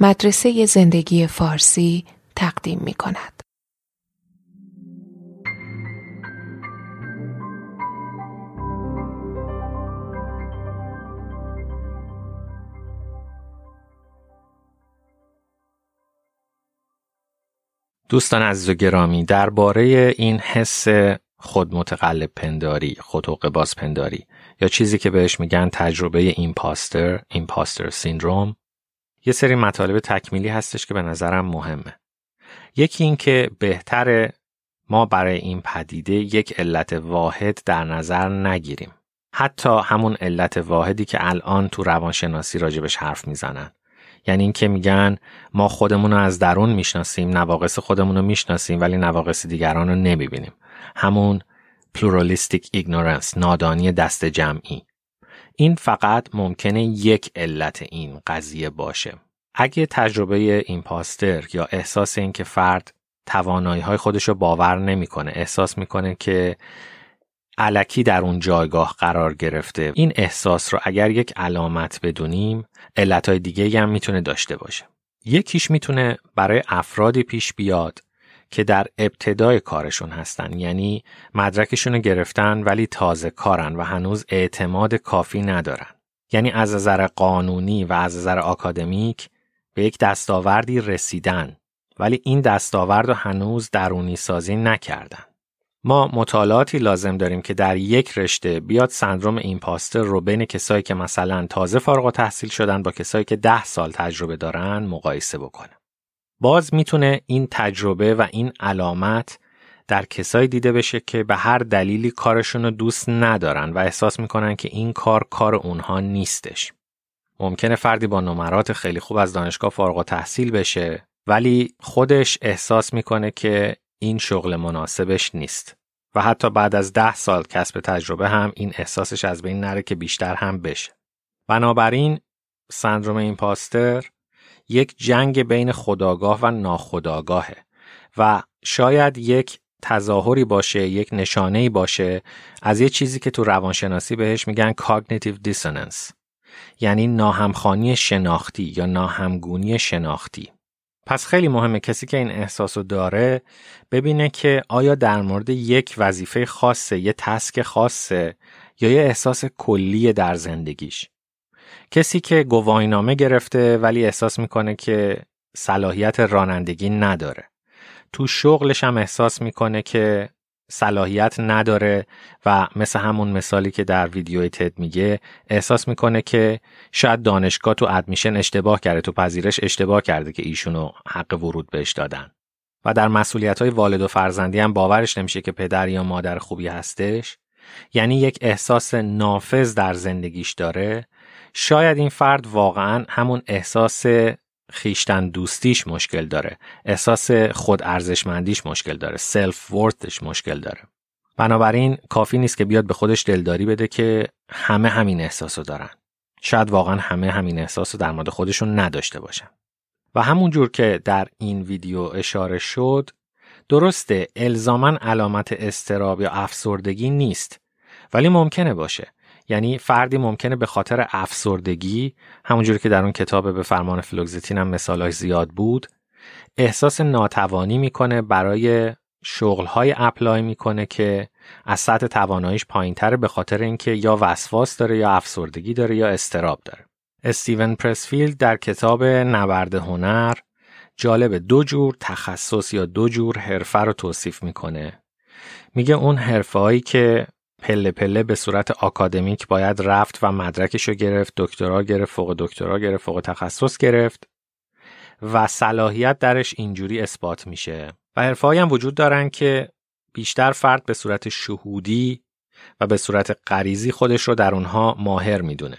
مدرسه زندگی فارسی تقدیم می کند. دوستان عزیز و گرامی درباره این حس خود متقلب پنداری خود پنداری یا چیزی که بهش میگن تجربه ایمپاستر ایمپاستر سیندروم یه سری مطالب تکمیلی هستش که به نظرم مهمه. یکی این که بهتره ما برای این پدیده یک علت واحد در نظر نگیریم. حتی همون علت واحدی که الان تو روانشناسی راجبش حرف می‌زنن. یعنی اینکه میگن ما خودمون رو از درون می‌شناسیم نواقص خودمون رو می‌شناسیم ولی نواقص دیگران رو نمی‌بینیم. همون pluralistic ignorance نادانی دست جمعی. این فقط ممکنه یک علت این قضیه باشه. اگه تجربه ایمپاستر یا احساس این که فرد توانایی های خودش رو باور نمی‌کنه احساس می‌کنه که علکی در اون جایگاه قرار گرفته این احساس رو اگر یک علامت بدونیم علتهای دیگه هم می‌تونه داشته باشه. یکیش می‌تونه برای افرادی پیش بیاد که در ابتدای کارشون هستن. یعنی مدرکشون رو گرفتن ولی تازه کارن و هنوز اعتماد کافی ندارن. یعنی از نظر قانونی و از نظر آکادمیک به یک دستاوردی رسیدن. ولی این دستاورد رو هنوز درونی سازی نکردن. ما مطالعاتی لازم داریم که در یک رشته بیاد سندروم ایمپاستر رو بین کسایی که مثلا تازه فارغ تحصیل شدن با کسایی که ده سال تجربه دارن مقایسه بکنه. باز می‌تونه این تجربه و این علامت در کسایی دیده بشه که به هر دلیلی کارشون رو دوست ندارن و احساس می‌کنن که این کار کار اونها نیستش. ممکنه فردی با نمرات خیلی خوب از دانشگاه فارغ تحصیل بشه ولی خودش احساس می‌کنه که این شغل مناسبش نیست و حتی بعد از ده سال کسب تجربه هم این احساسش از بین نره که بیشتر هم بشه. بنابراین سندروم ایمپاستر یک جنگ بین خداگاه و ناخداگاهه و شاید یک تظاهری باشه یک نشانه باشه از یه چیزی که تو روانشناسی بهش میگن cognitive dissonance یعنی ناهمخانی شناختی یا ناهمگونی شناختی. پس خیلی مهمه کسی که این احساسو داره ببینه که آیا در مورد یک وظیفه خاصه یه تسک خاصه یا یه احساس کلی در زندگیش. کسی که گواهینامه گرفته ولی احساس می‌کنه که صلاحیت رانندگی نداره. تو شغلش هم احساس می‌کنه که صلاحیت نداره و مثل همون مثالی که در ویدیوی تد میگه احساس می‌کنه که شاید دانشگاه تو ادمیشن اشتباه کرده تو پذیرش اشتباه کرده که ایشونو حق ورود بهش دادن. و در مسئولیت های والد و فرزندی هم باورش نمیشه که پدر یا مادر خوبی هستش. یعنی یک احساس نافذ در زندگیش داره شاید این فرد واقعا همون احساس خیشتن دوستیش مشکل داره. احساس خود ارزشمندیش مشکل داره. سلف ورتش مشکل داره. بنابراین کافی نیست که بیاد به خودش دلداری بده که همه همین احساسو دارن. شاید واقعا همه همین احساسو در مورد خودشون نداشته باشن. و همون جور که در این ویدیو اشاره شد درسته الزاما علامت اضطراب یا افسردگی نیست ولی ممکنه باشه. یعنی فردی ممکنه به خاطر افسردگی همونجوری که در اون کتاب به فرمان فلوکستین هم مثالاش زیاد بود احساس ناتوانی می‌کنه برای شغلهای apply می‌کنه که از سطح تواناییش پایینتره به خاطر اینکه یا وسواس داره یا افسردگی داره یا اضطراب داره. استیون پرسفیلد در کتاب نبرد هنر جالب دو جور تخصص یا دو جور حرفه رو توصیف می‌کنه. میگه اون حرفه هایی که پله پله به صورت آکادمیک باید رفت و مدرکش رو گرفت دکترا گرفت فوق دکترا گرفت فوق تخصص گرفت و صلاحیت درش اینجوری اثبات میشه. و حرفه هم وجود دارن که بیشتر فرد به صورت شهودی و به صورت غریزی خودش رو در اونها ماهر می‌دونه.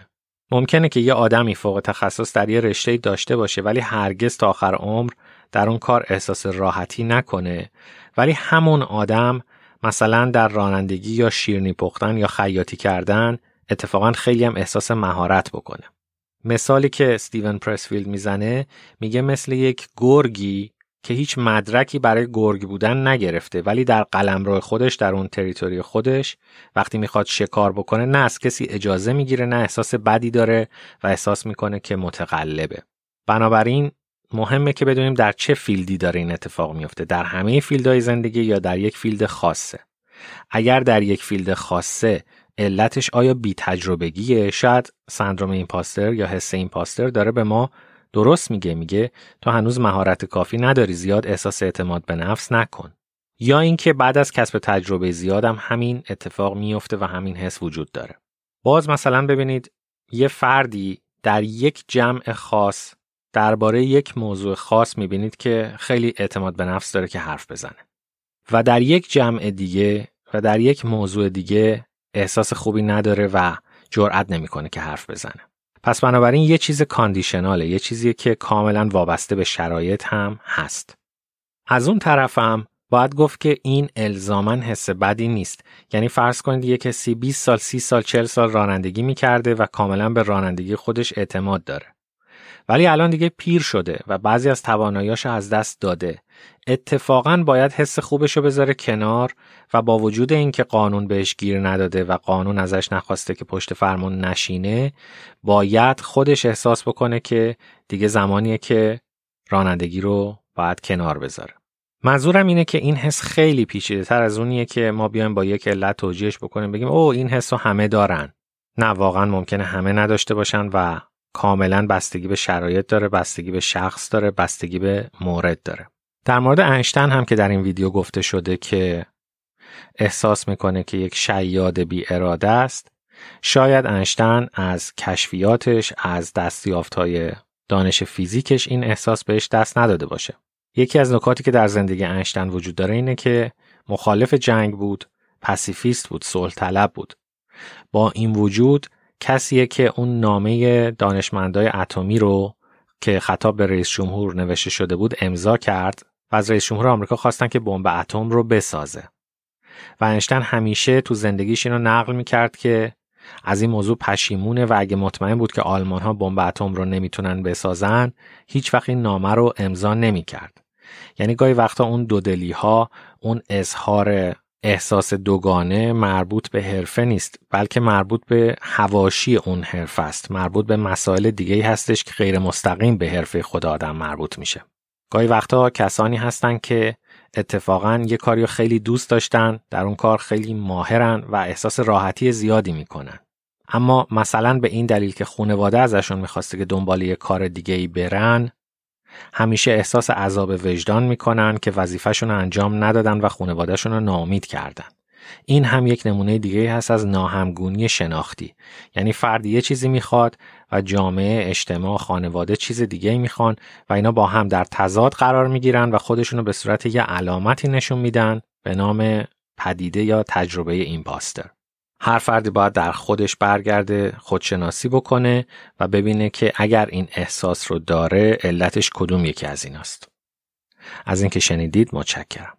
ممکنه که یه آدمی فوق تخصص در یه رشته داشته باشه ولی هرگز تا آخر عمر در اون کار احساس راحتی نکنه ولی همون آدم مثلا در رانندگی یا شیرنی پختن یا خیاطی کردن اتفاقا خیلی هم احساس مهارت بکنه. مثالی که استیون پرسفیلد می‌زنه میگه مثل یک گرگی که هیچ مدرکی برای گرگ بودن نگرفته ولی در قلمرو خودش در اون تریتوری خودش وقتی می‌خواد شکار بکنه نه از کسی اجازه می‌گیره نه احساس بدی داره و احساس می‌کنه که متقلبه. بنابراین مهمه که بدونیم در چه field ی داره این اتفاق میفته. در همه field های زندگی یا در یک field خاصه. اگر در یک field خاصه علتش آیا بی تجربگیه شاید سندروم imposter یا حس imposter داره به ما درست میگه. میگه تو هنوز مهارت کافی نداری زیاد احساس اعتماد به نفس نکن. یا اینکه بعد از کسب تجربه زیادم همین اتفاق میفته و همین حس وجود داره. باز مثلا ببینید یه فردی در یک جمع خاص درباره یک موضوع خاص می‌بینید که خیلی اعتماد به نفس داره که حرف بزنه. و در یک جمع دیگه و در یک موضوع دیگه احساس خوبی نداره و جرأت نمی‌کنه که حرف بزنه. پس بنابراین یه چیز کاندیشناله یه چیزی که کاملا وابسته به شرایط هم هست. از اون طرفم باید گفت که این الزامن حس بدی نیست. یعنی فرض کنید یه کسی 20 سال 30 سال 40 سال رانندگی می‌کرده و کاملا به رانندگی خودش اعتماد داره. ولی الان دیگه پیر شده و بعضی از تواناییاش از دست داده. اتفاقا باید حس خوبش رو بذاره کنار و با وجود اینکه قانون بهش گیر نداده و قانون ازش نخواسته که پشت فرمون نشینه باید خودش احساس بکنه که دیگه زمانیه که رانندگی رو باید کنار بذاره. منظورم اینه که این حس خیلی پیچیده تر از اونیه که ما بیایم با یک علت توجیهش بکنیم بگیم او این حس رو همه دارن. نه واقعا ممکنه همه نداشته باشن و کاملا بستگی به شرایط داره بستگی به شخص داره بستگی به مورد داره. در مورد انشتن هم که در این ویدیو گفته شده که احساس می‌کنه که یک شیاد بی اراده است شاید انشتن از کشفیاتش از دستیافتهای دانش فیزیکش این احساس بهش دست نداده باشه. یکی از نکاتی که در زندگی انشتن وجود داره اینه که مخالف جنگ بود پسیفیست بود صلح طلب بود. با این وجود کسیه که اون نامه دانشمندای اتمی رو که خطاب به رئیس جمهور نوشته شده بود امضا کرد و از رئیس جمهور آمریکا خواستن که بمب اتم رو بسازه. و انشتن همیشه تو زندگیش اینو نقل می‌کرد که از این موضوع پشیمونه و اگه مطمئن بود که آلمان ها بمب اتم رو نمی‌تونن بسازن هیچ وقت این نامه رو امضا نمی‌کرد. یعنی گاهی وقتا اون دودلی ها اون اظهار احساس دوگانه مربوط به حرفه نیست بلکه مربوط به هواشی اون حرفه است. مربوط به مسائل دیگه هستش که غیر مستقیم به حرفه خود آدم مربوط میشه. گاهی وقتا کسانی هستن که اتفاقا یه کاری رو خیلی دوست داشتن در اون کار خیلی ماهرن و احساس راحتی زیادی می‌کنن. اما مثلا به این دلیل که خانواده ازشون می‌خواسته که دنبال یه کار دیگه ای برن همیشه احساس عذاب وجدان می‌کنن که وظیفهشون رو انجام ندادن و خانوادهشون رو ناامید کردن. این هم یک نمونه دیگه هست از ناهمگونی شناختی. یعنی فردی یه چیزی می‌خواد و جامعه اجتماع خانواده چیز دیگه می‌خوان و اینا با هم در تضاد قرار می‌گیرن و خودشونو به صورت یه علامتی نشون میدن به نام پدیده یا تجربه ایمپاستر هر فردی باید در خودش برگرده خودشناسی بکنه و ببینه که اگر این احساس رو داره علتش کدوم یکی از ایناست. از اینکه شنیدید متشکرم.